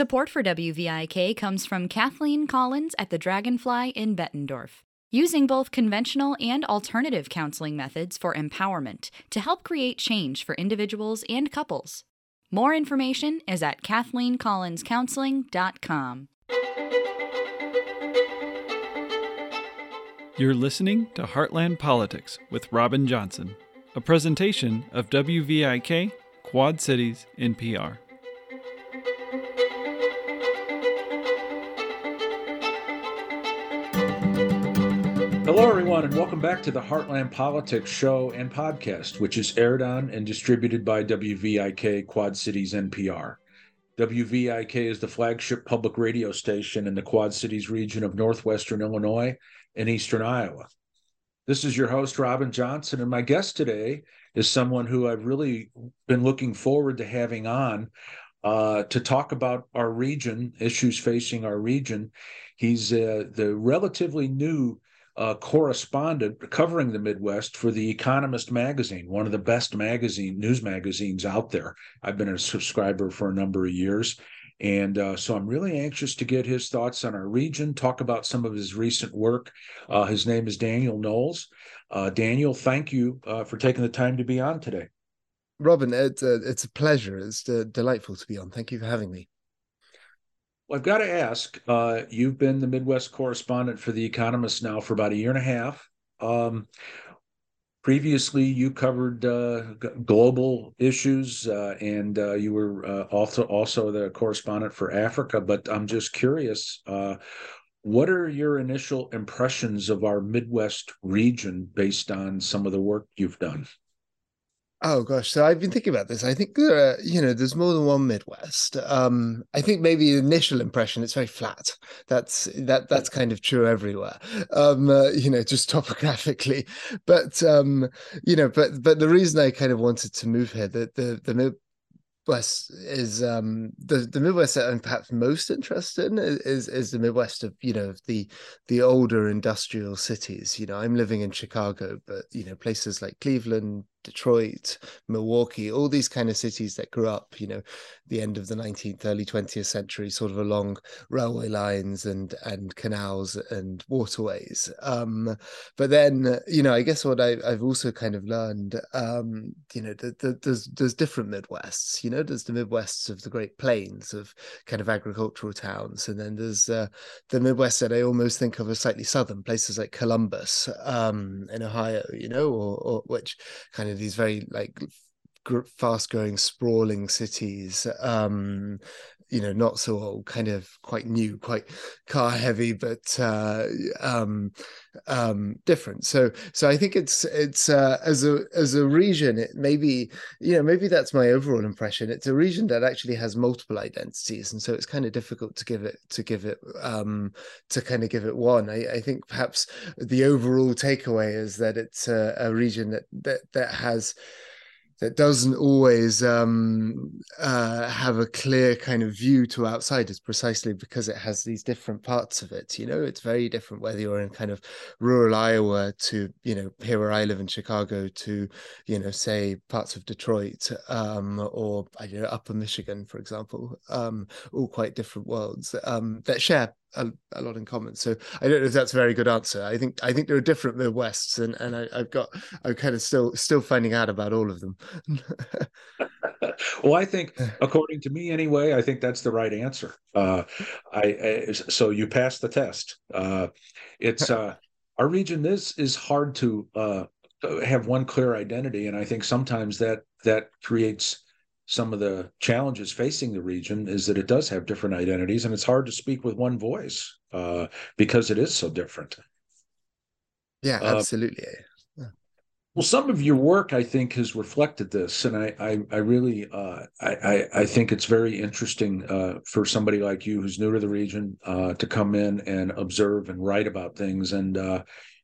Support for WVIK comes from Kathleen Collins at the Dragonfly in Bettendorf, using both conventional and alternative counseling methods for empowerment to help create change for individuals and couples. More information is at KathleenCollinsCounseling.com. You're listening to Heartland Politics with Robin Johnson, a presentation of WVIK Quad Cities NPR. Everyone, and welcome back to the Heartland Politics show and podcast, which is aired on and distributed by WVIK Quad Cities NPR. WVIK is the flagship public radio station in the Quad Cities region of northwestern Illinois and eastern Iowa. This is your host, Robin Johnson, and my guest today is someone who I've really been looking forward to having on uh, to talk about our region, issues facing our region. He's uh, the relatively new uh, correspondent covering the Midwest for the Economist magazine, one of the best magazine news magazines out there. I've been a subscriber for a number of years. And uh, so I'm really anxious to get his thoughts on our region, talk about some of his recent work. Uh, his name is Daniel Knowles. Uh, Daniel, thank you uh, for taking the time to be on today. Robin, it's a, it's a pleasure. It's uh, delightful to be on. Thank you for having me. Well, I've got to ask. Uh, you've been the Midwest correspondent for The Economist now for about a year and a half. Um, previously, you covered uh, g- global issues, uh, and uh, you were uh, also also the correspondent for Africa. But I'm just curious. Uh, what are your initial impressions of our Midwest region based on some of the work you've done? Oh gosh, so I've been thinking about this. I think there are, you know, there's more than one Midwest. Um, I think maybe the initial impression it's very flat. That's that that's kind of true everywhere. Um, uh, you know, just topographically. But um, you know, but but the reason I kind of wanted to move here, the the the Midwest is um the the Midwest that I'm perhaps most interested in is is the Midwest of you know the the older industrial cities. You know, I'm living in Chicago, but you know places like Cleveland, Detroit, Milwaukee, all these kind of cities that grew up, you know, the end of the 19th, early 20th century, sort of along railway lines and and canals and waterways. Um, but then, you know, I guess what I, have also kind of learned, um, you know, the, the, there's there's different Midwests. You know, there's the Midwests of the Great Plains of kind of agricultural towns, and then there's uh, the Midwest that I almost think of as slightly southern places like Columbus um, in Ohio, you know, or, or which kind of these very like fast growing sprawling cities um you know not so old kind of quite new quite car heavy but uh um um different. So so i think it's it's uh as a as a region it maybe you know maybe that's my overall impression. It's a region that actually has multiple identities and so it's kind of difficult to give it to give it um to kind of give it one. I, I think perhaps the overall takeaway is that it's a, a region that that that has that doesn't always um, uh, have a clear kind of view to outsiders precisely because it has these different parts of it you know? It's very different whether you're in kind of rural iowa to you know here where i live in chicago to you know say parts of detroit um, or you know upper michigan for example um, all quite different worlds um, that share a, a, lot in common. So I don't know if that's a very good answer. I think I think there are different Midwests, and and I, have got I'm kind of still still finding out about all of them. well, I think according to me anyway, I think that's the right answer. Uh, I, I so you passed the test. Uh, it's uh, our region is is hard to uh, have one clear identity, and I think sometimes that that creates some of the challenges facing the region is that it does have different identities and it's hard to speak with one voice uh, because it is so different. Yeah, uh, absolutely. Well, some of your work, I think, has reflected this, and I, I, I really, uh, I, I, think it's very interesting uh, for somebody like you who's new to the region uh, to come in and observe and write about things. And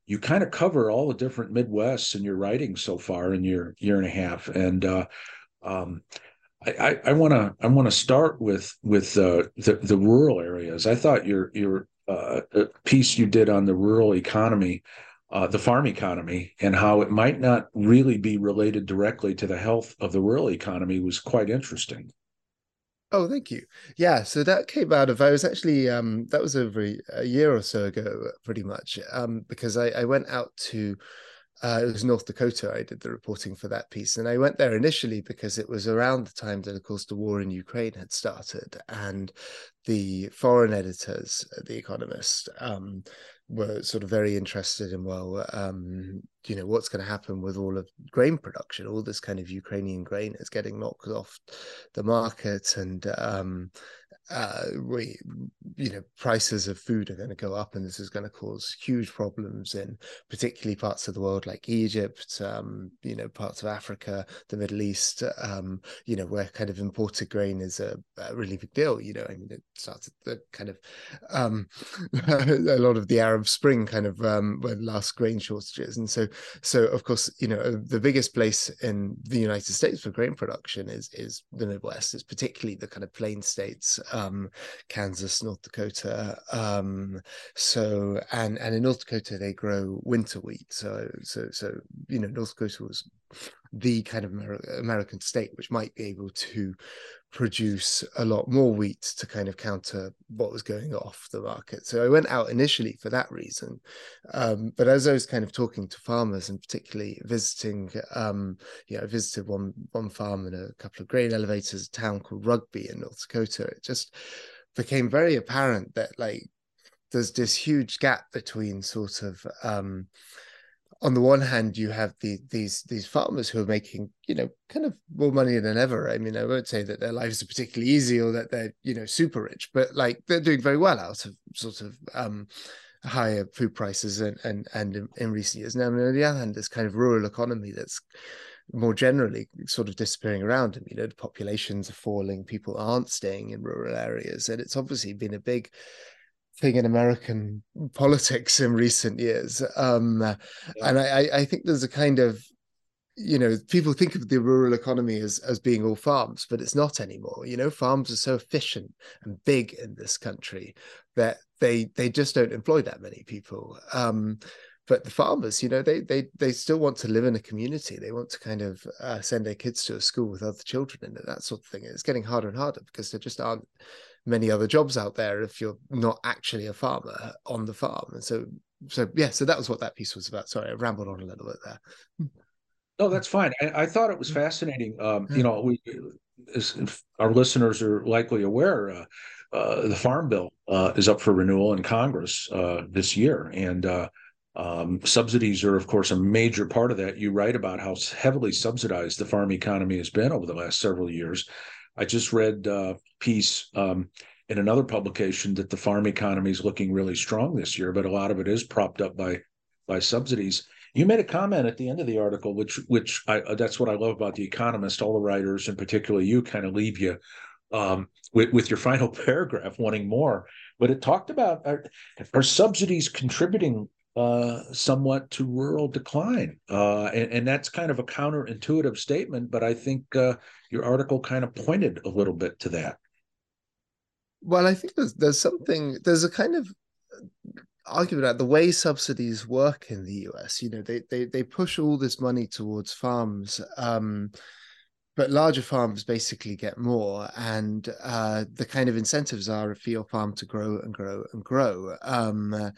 you kind of cover all the different Midwests in your writing so far in your year and a half. And um, I want to I want to start with with uh, the the rural areas. I thought your your uh, piece you did on the rural economy, uh, the farm economy, and how it might not really be related directly to the health of the rural economy was quite interesting. Oh, thank you. Yeah, so that came out of I was actually um that was over a year or so ago, pretty much. Um, because I, I went out to uh, it was North Dakota. I did the reporting for that piece, and I went there initially because it was around the time that, of course, the war in Ukraine had started, and the foreign editors, at The Economist, um, were sort of very interested in well, um, you know, what's going to happen with all of grain production? All this kind of Ukrainian grain is getting knocked off the market, and um, uh, we, you know, prices of food are going to go up, and this is going to cause huge problems in particularly parts of the world like Egypt, um, you know, parts of Africa, the Middle East, um, you know, where kind of imported grain is a, a, really big deal. You know, I mean, it started the kind of um, a lot of the Arab Spring kind of um, last grain shortages, and so so of course, you know, the biggest place in the United States for grain production is is the Midwest. It's particularly the kind of plain states um, Kansas, North Dakota. Um, so and and in North Dakota they grow winter wheat. So so so you know North Dakota was the kind of American state which might be able to produce a lot more wheat to kind of counter what was going off the market. So I went out initially for that reason. Um, but as I was kind of talking to farmers and particularly visiting, um, you know, I visited one one farm and a couple of grain elevators, a town called Rugby in North Dakota. It just became very apparent that like there's this huge gap between sort of um, on the one hand, you have the, these these farmers who are making you know kind of more money than ever. I mean, I won't say that their lives are particularly easy or that they're you know super rich, but like they're doing very well out of sort of um, higher food prices and and and in, in recent years. Now, I mean, on the other hand, this kind of rural economy that's more generally sort of disappearing around them. You know, the populations are falling, people aren't staying in rural areas, and it's obviously been a big thing in American politics in recent years. Um, yeah. And I, I think there's a kind of you know people think of the rural economy as as being all farms but it's not anymore you know farms are so efficient and big in this country that they they just don't employ that many people um but the farmers you know they they they still want to live in a community they want to kind of uh, send their kids to a school with other children and that sort of thing it's getting harder and harder because there just aren't many other jobs out there if you're not actually a farmer on the farm. And so, so yeah, so that was what that piece was about. Sorry, I rambled on a little bit there. No, that's fine. I, I thought it was fascinating. Um, you know, we, our listeners are likely aware, uh, uh, the Farm Bill uh, is up for renewal in Congress uh, this year, and uh, um, subsidies are, of course, a major part of that. You write about how heavily subsidized the farm economy has been over the last several years. I just read a piece um, in another publication that the farm economy is looking really strong this year, but a lot of it is propped up by by subsidies. You made a comment at the end of the article, which which I, uh, that's what I love about the Economist. All the writers, and particularly you, kind of leave you um, with with your final paragraph wanting more. But it talked about are, are subsidies contributing uh, somewhat to rural decline. Uh, and, and, that's kind of a counterintuitive statement, but I think uh, your article kind of pointed a little bit to that. Well, I think there's, there's something, there's a kind of argument about the way subsidies work in the US. You know, they, they, they push all this money towards farms. Um, but larger farms basically get more and uh, the kind of incentives are for your farm to grow and grow and grow um,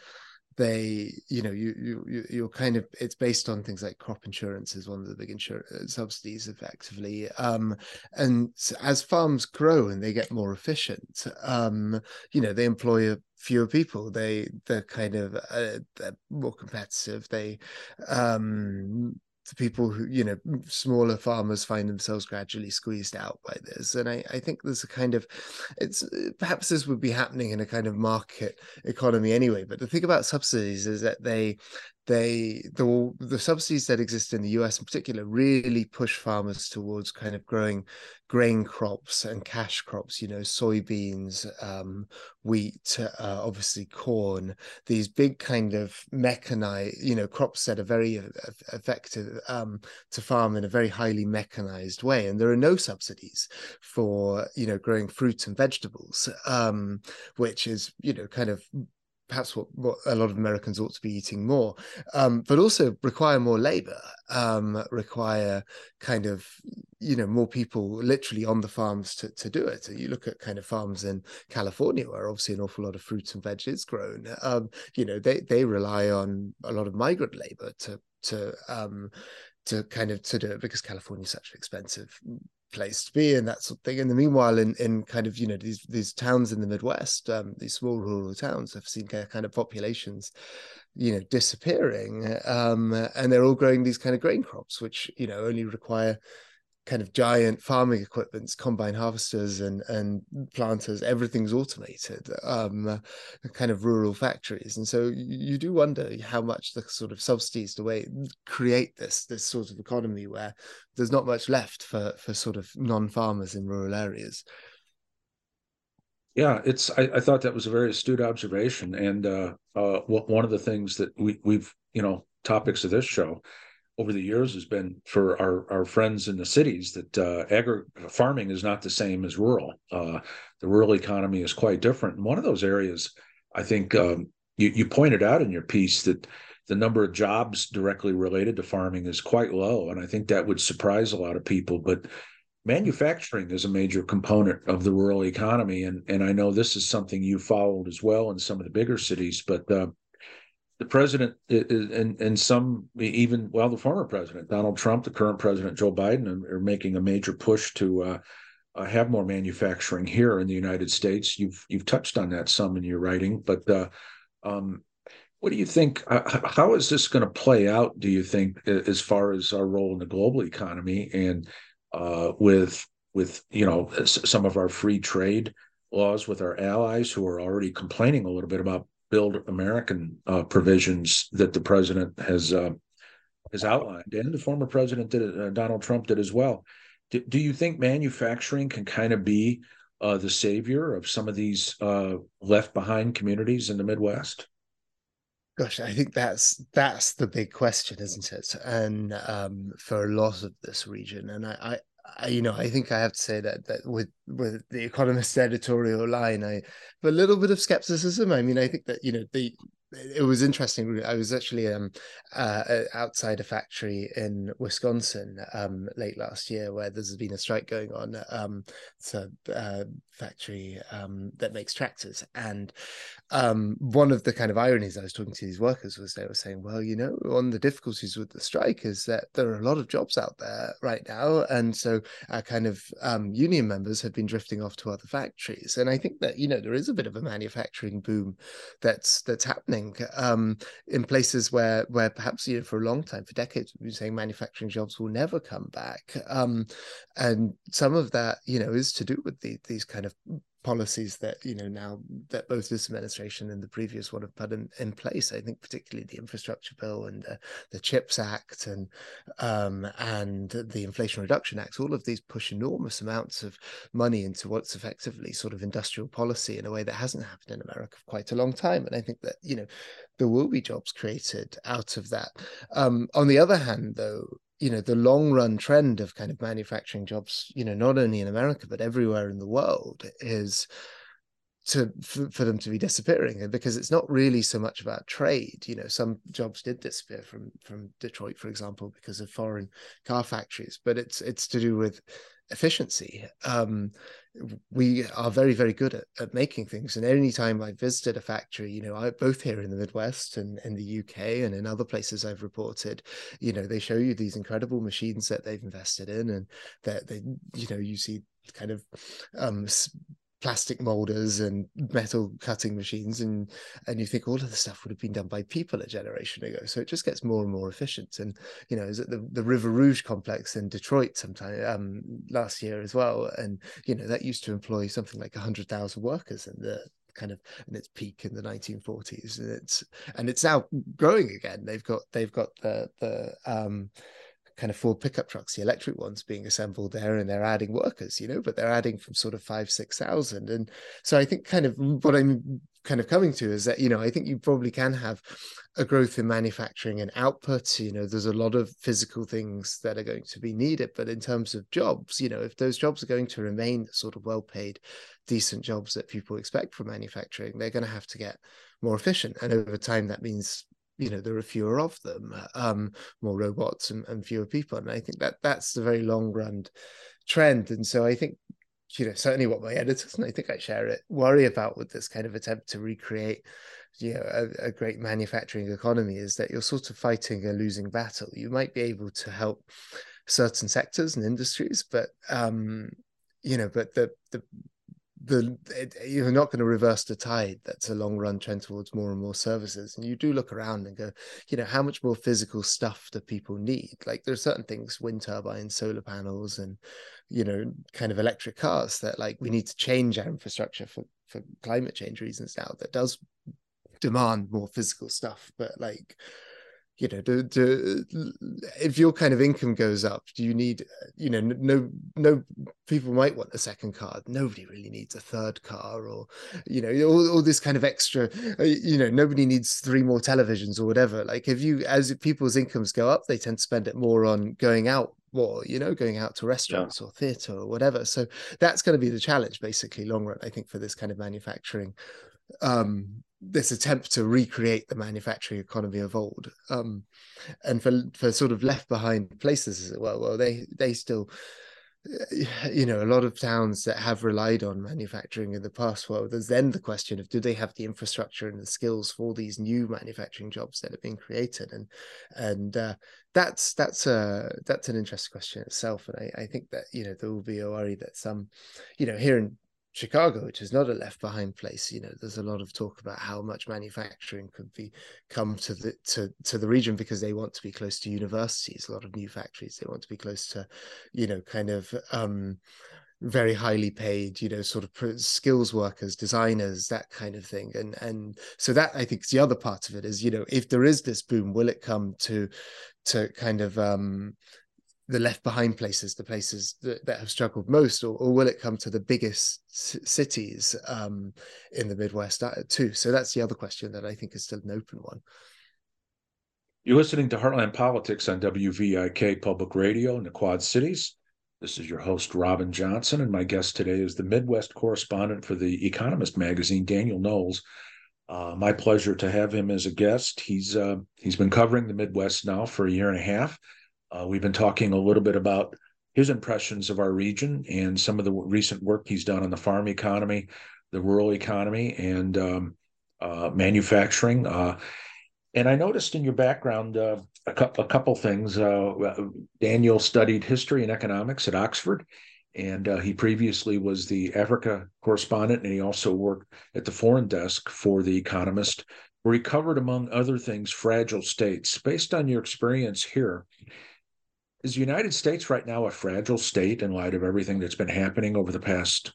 they you know you you you're kind of it's based on things like crop insurance is one of the big insurance uh, subsidies effectively um, and as farms grow and they get more efficient um, you know they employ fewer people they they're kind of uh, they're more competitive they um the people who you know smaller farmers find themselves gradually squeezed out by this. And I, I think there's a kind of it's uh, perhaps this would be happening in a kind of market economy anyway but the thing about subsidies is that they they the the subsidies that exist in the US in particular really push farmers towards kind of growing grain crops and cash crops you know soybeans um, wheat uh, obviously corn these big kind of mechanized you know crops that are very effective um, to farm in a very highly mechanized way. And there are no subsidies for you know growing fruits and vegetables um, which is you know kind of perhaps what, what a lot of Americans ought to be eating more, um, but also require more labor, um, require kind of you know more people literally on the farms to, to do it. You look at kind of farms in California where obviously an awful lot of fruits and veg is grown. Um, you know they they rely on a lot of migrant labor to to um, to kind of to do it because California is such an expensive place to be and that sort of thing. And the meanwhile, in in kind of you know these these towns in the Midwest, um, these small rural towns have seen kind of populations, you know, disappearing, um, and they're all growing these kind of grain crops, which you know only require kind of giant farming equipments, combine harvesters and and planters, everything's automated, um, kind of rural factories, and so you do wonder how much the sort of subsidies to way create this this sort of economy where there's not much left for for sort of non-farmers in rural areas. Yeah, it's. I, I thought that was a very astute observation, and uh, uh, one of the things that we we've you know topics of this show over the years has been for our, our friends in the cities that uh, agri- farming is not the same as rural. Uh, the rural economy is quite different. And one of those areas, I think um, you, you pointed out in your piece that the number of jobs directly related to farming is quite low. And I think that would surprise a lot of people. But manufacturing is a major component of the rural economy. And, and I know this is something you followed as well in some of the bigger cities. But uh, the president and and some even well the former president Donald Trump, the current president Joe Biden are making a major push to uh, uh, have more manufacturing here in the United States. You've you've touched on that some in your writing, but uh, um, what do you think? Uh, how is this going to play out? Do you think as far as our role in the global economy and uh, with with you know some of our free trade laws with our allies who are already complaining a little bit about build American uh, provisions that the president has uh, has outlined, and the former president did uh, Donald Trump did as well. Do, do, you think manufacturing can kind of be uh, the savior of some of these uh, left behind communities in the Midwest? Gosh, I think that's that's the big question, isn't it? And um, for a lot of this region, and I, I, you know, I think I have to say that that with with the Economist editorial line, I have a little bit of skepticism. I mean, I think that you know the it was interesting. I was actually um, uh, outside a factory in Wisconsin um, late last year where there's been a strike going on. Um, it's a uh, factory um, that makes tractors. And um, one of the kind of ironies I was talking to these workers was they were saying, well, you know, one of the difficulties with the strike is that there are a lot of jobs out there right now. And so our kind of um, union members have been drifting off to other factories. And I think that, you know, there is a bit of a manufacturing boom that's that's happening um, in places where where perhaps, you know, for a long time, for decades, we've been saying manufacturing jobs will never come back. Um, and some of that, you know, is to do with the, these kind of of policies that you know now that both this administration and the previous one have put in, in place. I think particularly the infrastructure bill and the, the CHIPS Act and um, and the Inflation Reduction Act. All of these push enormous amounts of money into what's effectively sort of industrial policy in a way that hasn't happened in America for quite a long time. And I think that you know there will be jobs created out of that. Um, on the other hand, though, you know the long run trend of kind of manufacturing jobs you know not only in america but everywhere in the world is to for, for, them to be disappearing because it's not really so much about trade you know some jobs did disappear from from detroit for example because of foreign car factories but it's it's to do with efficiency. Um, we are very, very good at, at making things. And any time I visited a factory, you know, I, both here in the Midwest and in the UK and in other places I've reported, you know, they show you these incredible machines that they've invested in and that they, you know, you see kind of um, plastic molders and metal cutting machines and and you think all of the stuff would have been done by people a generation ago. So it just gets more and more efficient. And you know is the, the river rouge complex in detroit sometime um last year as well? And you know that used to employ something like 100000 workers in the kind of in its peak in the 1940s and it's and it's now growing again. They've got they've got the the um kind of Ford pickup trucks, the electric ones being assembled there, and they're adding workers, you know, but they're adding from sort of five, six thousand. And so I think kind of what I'm kind of coming to is that you know I think you probably can have a growth in manufacturing and output. You know, there's a lot of physical things that are going to be needed, but in terms of jobs, you know, if those jobs are going to remain sort of well-paid, decent jobs that people expect from manufacturing, they're going to have to get more efficient, and over time that means you know there are fewer of them um, more robots and, and, fewer people and i think that that's the very long run trend and so i think you know certainly what my editors and I think I share it worry about with this kind of attempt to recreate you know a, a, great manufacturing economy is that you're sort of fighting a losing battle. You might be able to help certain sectors and industries, but um, you know, but the the the it, you're not going to reverse the tide that's a long run trend towards more and more services. And you do look around and go you know how much more physical stuff do people need? Like there are certain things wind turbines solar panels and you know kind of electric cars that like we need to change our infrastructure for for climate change reasons now that does demand more physical stuff. But like you know do, do, if your kind of income goes up do you need you know no no people might want a second car. Nobody really needs a third car or you know all, all this kind of extra uh, you know nobody needs three more televisions or whatever. Like if you as people's incomes go up they tend to spend it more on going out more you know going out to restaurants yeah. or theater or whatever. So that's going to be the challenge basically long run i think for this kind of manufacturing. Um this attempt to recreate the manufacturing economy of old um, and for for sort of left behind places as well well they they still you know a lot of towns that have relied on manufacturing in the past well there's then the question of do they have the infrastructure and the skills for these new manufacturing jobs that have been created? And and uh, that's that's a that's an interesting question itself. And I, I think that you know there will be a worry that some you know here in Chicago, which is not a left behind place, you know, there's a lot of talk about how much manufacturing could be come to the to to the region because they want to be close to universities, a lot of new factories. They want to be close to, you know, kind of um very highly paid you know sort of skills workers designers that kind of thing and and so that i think is the other part of it is you know if there is this boom will it come to to kind of um the left behind places, the places that, that have struggled most, or, or, will it come to the biggest cities um, in the Midwest too? So that's the other question that I think is still an open one. You're listening to Heartland Politics on WVIK Public Radio in the Quad Cities. This is your host, Robin Johnson, and my guest today is the Midwest correspondent for The Economist magazine, Daniel Knowles. Uh, my pleasure to have him as a guest. He's uh, he's been covering the Midwest now for a year and a half uh, we've been talking a little bit about his impressions of our region and some of the recent work he's done on the farm economy, the rural economy, and um, uh, manufacturing. Uh, and I noticed in your background uh, a, couple, a couple things. Uh, Daniel studied history and economics at Oxford, and uh, he previously was the Africa correspondent, and he also worked at the foreign desk for The Economist, where he covered, among other things, fragile states. Based on your experience here, is the United States right now a fragile state in light of everything that's been happening over the past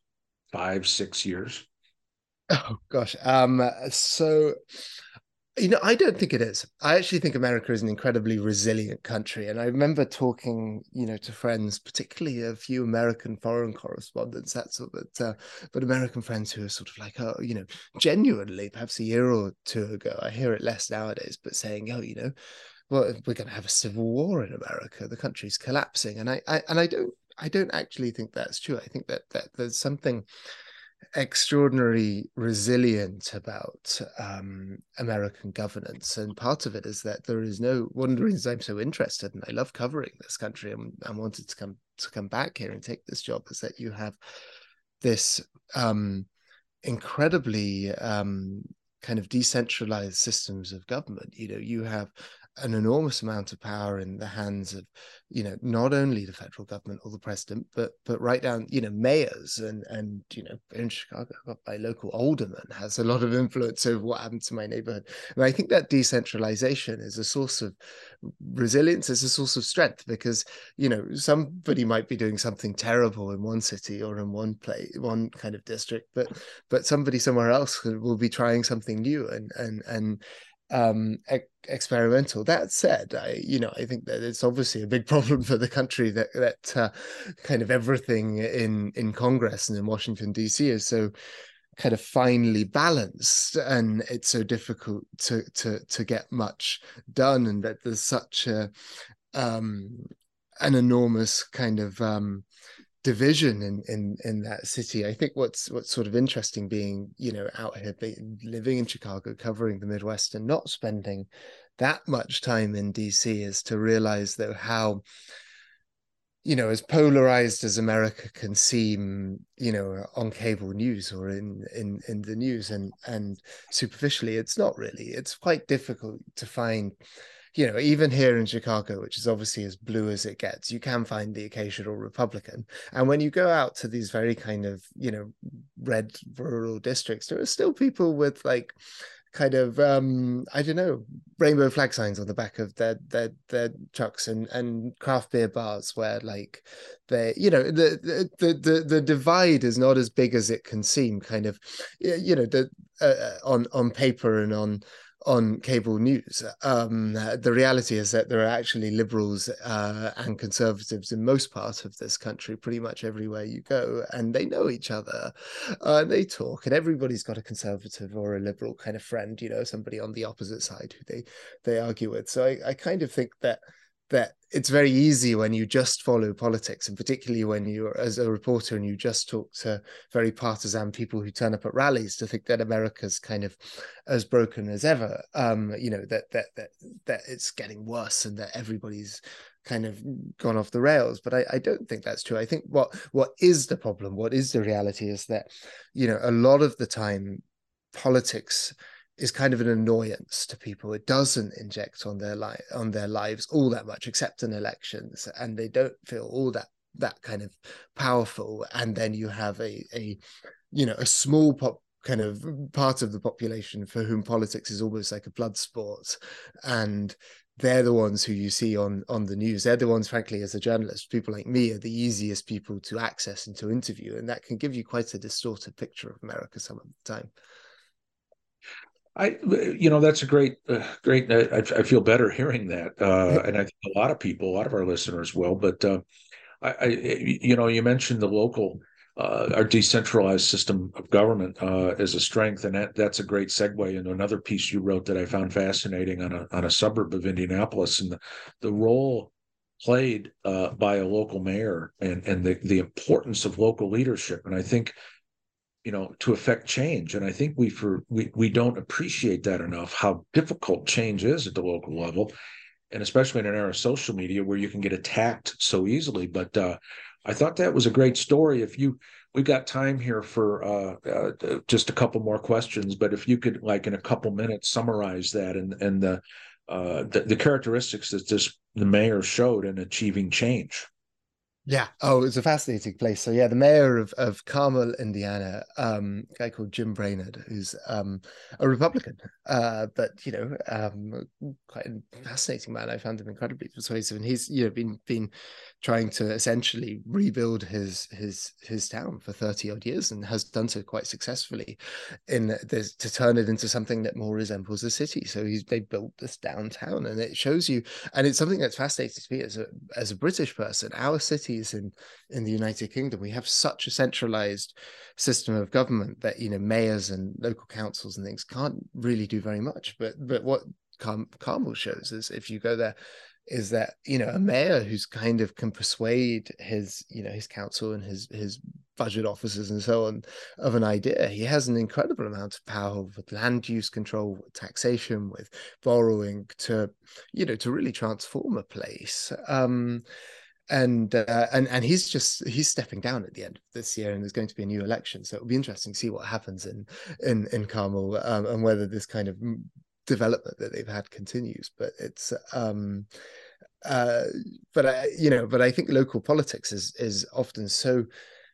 five, six years? Oh gosh. Um, so you know, I don't think it is. I actually think America is an incredibly resilient country. And I remember talking, you know, to friends, particularly a few American foreign correspondents, that sort of, uh, but American friends who are sort of like, oh, you know, genuinely, perhaps a year or two ago, I hear it less nowadays, but saying, oh, you know, well, we're going to have a civil war in America. The country's collapsing, and I, I and I don't I don't actually think that's true. I think that that there's something extraordinarily resilient about um, American governance, and part of it is that there is no one of the I'm so interested and I love covering this country and, and wanted to come to come back here and take this job is that you have this um, incredibly um, kind of decentralized systems of government. You know, you have an enormous amount of power in the hands of you know not only the federal government or the president but but right down you know mayors and and you know in chicago my local alderman has a lot of influence over what happens to my neighborhood. And i think that decentralization is a source of resilience is a source of strength because you know somebody might be doing something terrible in one city or in one place one kind of district but but somebody somewhere else will be trying something new and and and um, e- experimental. That said, I you know I think that it's obviously a big problem for the country that that uh, kind of everything in in Congress and in Washington D.C. is so kind of finely balanced and it's so difficult to to to get much done and that there's such a um an enormous kind of um division in in in that city i think what's what's sort of interesting being you know out here living in chicago covering the midwest and not spending that much time in dc is to realize though how you know, as polarized as America can seem, you know, on cable news or in in in the news, and and superficially, it's not really. It's quite difficult to find, you know, even here in Chicago, which is obviously as blue as it gets, you can find the occasional Republican. And when you go out to these very kind of, you know, red rural districts, there are still people with like kind of um I don't know rainbow flag signs on the back of their their their trucks and and craft beer bars where like they you know the the the the divide is not as big as it can seem kind of you know the uh, uh on on paper and on on cable news. Um, the reality is that there are actually liberals uh, and conservatives in most parts of this country, pretty much everywhere you go, and they know each other. Uh, they talk, and everybody's got a conservative or a liberal kind of friend, you know, somebody on the opposite side who they they argue with. So I, I kind of think that that it's very easy when you just follow politics and particularly when you're as a reporter and you just talk to very partisan people who turn up at rallies to think that america's kind of as broken as ever um you know that that that that it's getting worse and that everybody's kind of gone off the rails. But I, I don't think that's true. I think what what is the problem what is the reality is that you know a lot of the time politics is kind of an annoyance to people. It doesn't inject on their life on their lives all that much, except in elections, and they don't feel all that that kind of powerful. And then you have a a you know a small pop kind of part of the population for whom politics is almost like a blood sport and they're the ones who you see on on the news they're the ones frankly as a journalist people like me are the easiest people to access and to interview and that can give you quite a distorted picture of america some of the time I, you know, that's a great, uh, great. I, I, feel better hearing that, uh, and I think a lot of people, a lot of our listeners will. But uh, I, I, you know, you mentioned the local, uh, our decentralized system of government uh, as a strength, and that, that's a great segue into another piece you wrote that I found fascinating on a on a suburb of Indianapolis, and the, the role played uh, by a local mayor and and the the importance of local leadership. And I think you know to affect change. And i think we for we, we don't appreciate that enough how difficult change is at the local level and especially in an era of social media where you can get attacked so easily. But uh, i thought that was a great story. If you we've got time here for uh, uh, just a couple more questions but if you could like in a couple minutes summarize that and and the uh, the, the characteristics that this the mayor showed in achieving change yeah. Oh, it's a fascinating place. So yeah, the mayor of, of Carmel, Indiana, um, a guy called Jim Brainard, who's um, a Republican, uh, but you know, um, quite a fascinating man. I found him incredibly persuasive, and he's you know been been trying to essentially rebuild his his his town for 30 odd years and has done so quite successfully in this to turn it into something that more resembles a city so he's they built this downtown and it shows you and it's something that's fascinating to me as a as a british person our cities in in the united kingdom. We have such a centralized system of government that you know mayors and local councils and things can't really do very much. But but what Carmel shows is if you go there is that you know a mayor who's kind of can persuade his you know his council and his his budget officers and so on of an idea he has an incredible amount of power with land use control with taxation with borrowing to you know to really transform a place. Um and uh, and and he's just he's stepping down at the end of this year and there's going to be a new election. So it'll be interesting to see what happens in in in Carmel um, and whether this kind of development that they've had continues. But it's um uh but i you know but i think local politics is is often so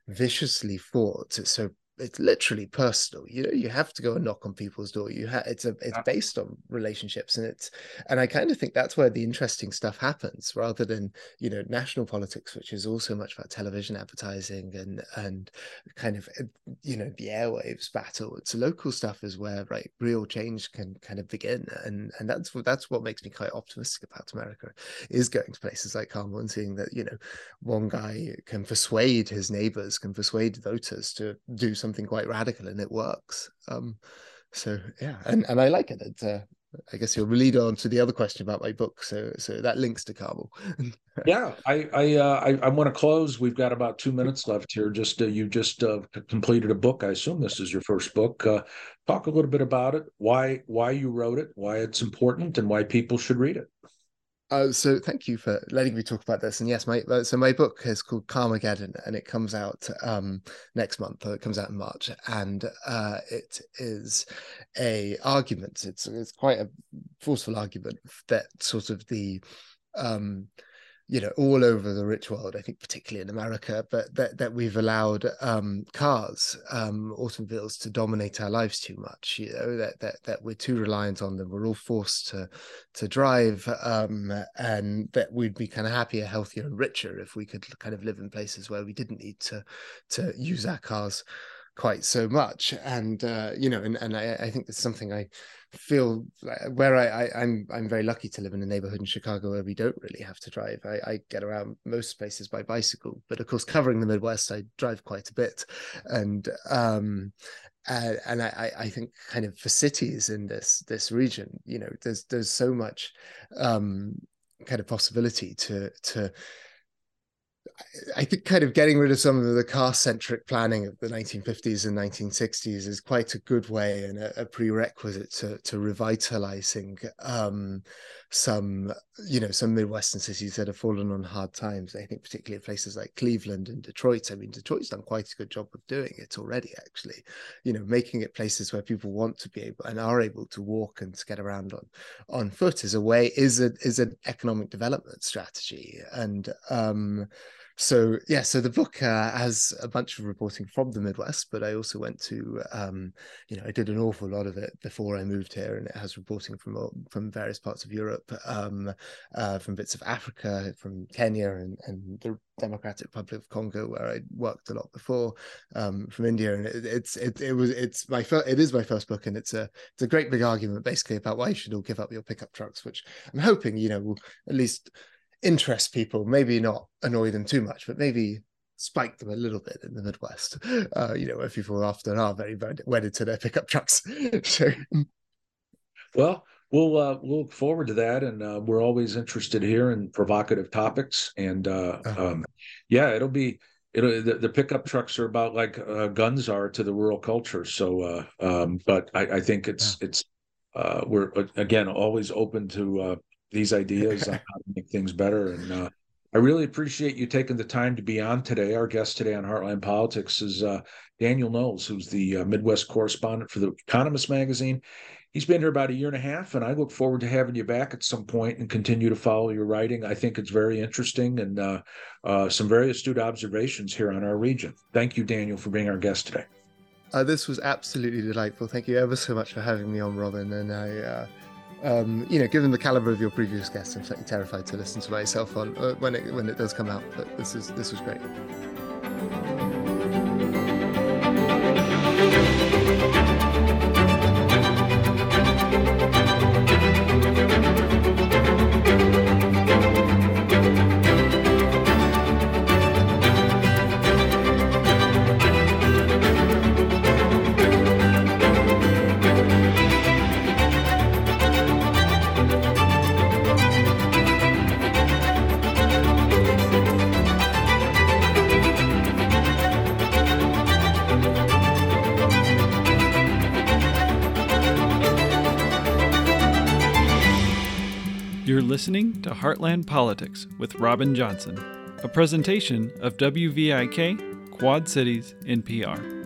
viciously fought it's so it's literally personal you know you have to go and knock on people's door you have it's a it's based on relationships and it's and i kind of think that's where the interesting stuff happens rather than you know national politics which is also much about television advertising and and kind of eh, you know the airwaves battle it's local stuff is where right real change can kind of begin and and that's what that's what makes me quite optimistic about america is going to places like carmel and seeing that you know one guy can persuade his neighbors can persuade voters to do something something quite radical and it works. Um, so yeah, and, and I like it. It's, uh, I guess you'll lead on to the other question about my book. So so that links to Kabul. yeah, I I, uh, I, I want to close. We've got about two minutes left here. Just uh, you just uh, completed a book. I assume this is your first book. Uh, talk a little bit about it. Why why you wrote it. Why it's important, and why people should read it. Uh, so thank you for letting me talk about this. And yes, my uh, so my book is called Carmageddon, and it comes out um, next month. it comes out in March, and uh, it is a argument. It's it's quite a forceful argument that sort of the um, you know all over the rich world i think particularly in america but that, that we've allowed um, cars um, automobiles to dominate our lives too much you know that, that that we're too reliant on them. We're all forced to to drive um, and that we'd be kind of happier healthier and richer if we could kind of live in places where we didn't need to to use our cars quite so much. And uh, you know and, and I, I think it's something i feel where I, I am I'm, I'm very lucky to live in a neighborhood in Chicago where we don't really have to drive. I, I get around most places by bicycle, but of course, covering the Midwest, I drive quite a bit, and um, uh, and I, I think kind of for cities in this this region, you know, there's there's so much um, kind of possibility to to I think kind of getting rid of some of the car centric planning of the 1950s and 1960s is quite a good way and a, a prerequisite to, to revitalizing um, some, you know, some Midwestern cities that have fallen on hard times. I think particularly places like Cleveland and Detroit. I mean, Detroit's done quite a good job of doing it already, actually, you know, making it places where people want to be able and are able to walk and to get around on on foot is a way, is a is an economic development strategy. And um so yeah so the book uh, has a bunch of reporting from the midwest but i also went to um, you know i did an awful lot of it before i moved here and it has reporting from from various parts of europe um, uh, from bits of africa from kenya and, and the democratic republic of congo where i worked a lot before um, from india. And it, it's it, it was it's my first it is my first book and it's a it's a great big argument basically about why you should all give up your pickup trucks which i'm hoping you know will at least interest people, maybe not annoy them too much, but maybe spike them a little bit in the Midwest. Uh, you know, where people often are very, very wedded to their pickup trucks. so, well, we'll uh, we'll look forward to that, and uh, we're always interested here in provocative topics. And uh, uh-huh. um, yeah, it'll be it'll the, the, pickup trucks are about like uh, guns are to the rural culture. So, uh, um, but I, I, think it's yeah. it's uh, we're again always open to these ideas on how to make things better. And uh, I really appreciate you taking the time to be on today. Our guest today on Heartland Politics is uh, Daniel Knowles, who's the uh, Midwest correspondent for the Economist magazine. He's been here about a year and a half, and I look forward to having you back at some point and continue to follow your writing. I think it's very interesting and uh, uh, some very astute observations here on our region. Thank you, Daniel, for being our guest today. Uh, this was absolutely delightful. Thank you ever so much for having me on, Robin. And I um, you know, given the caliber of your previous guests, I'm slightly terrified to listen to myself on uh, when it when it does come out. But this is this was great. Listening to Heartland Politics with Robin Johnson, a presentation of WVIK Quad Cities NPR.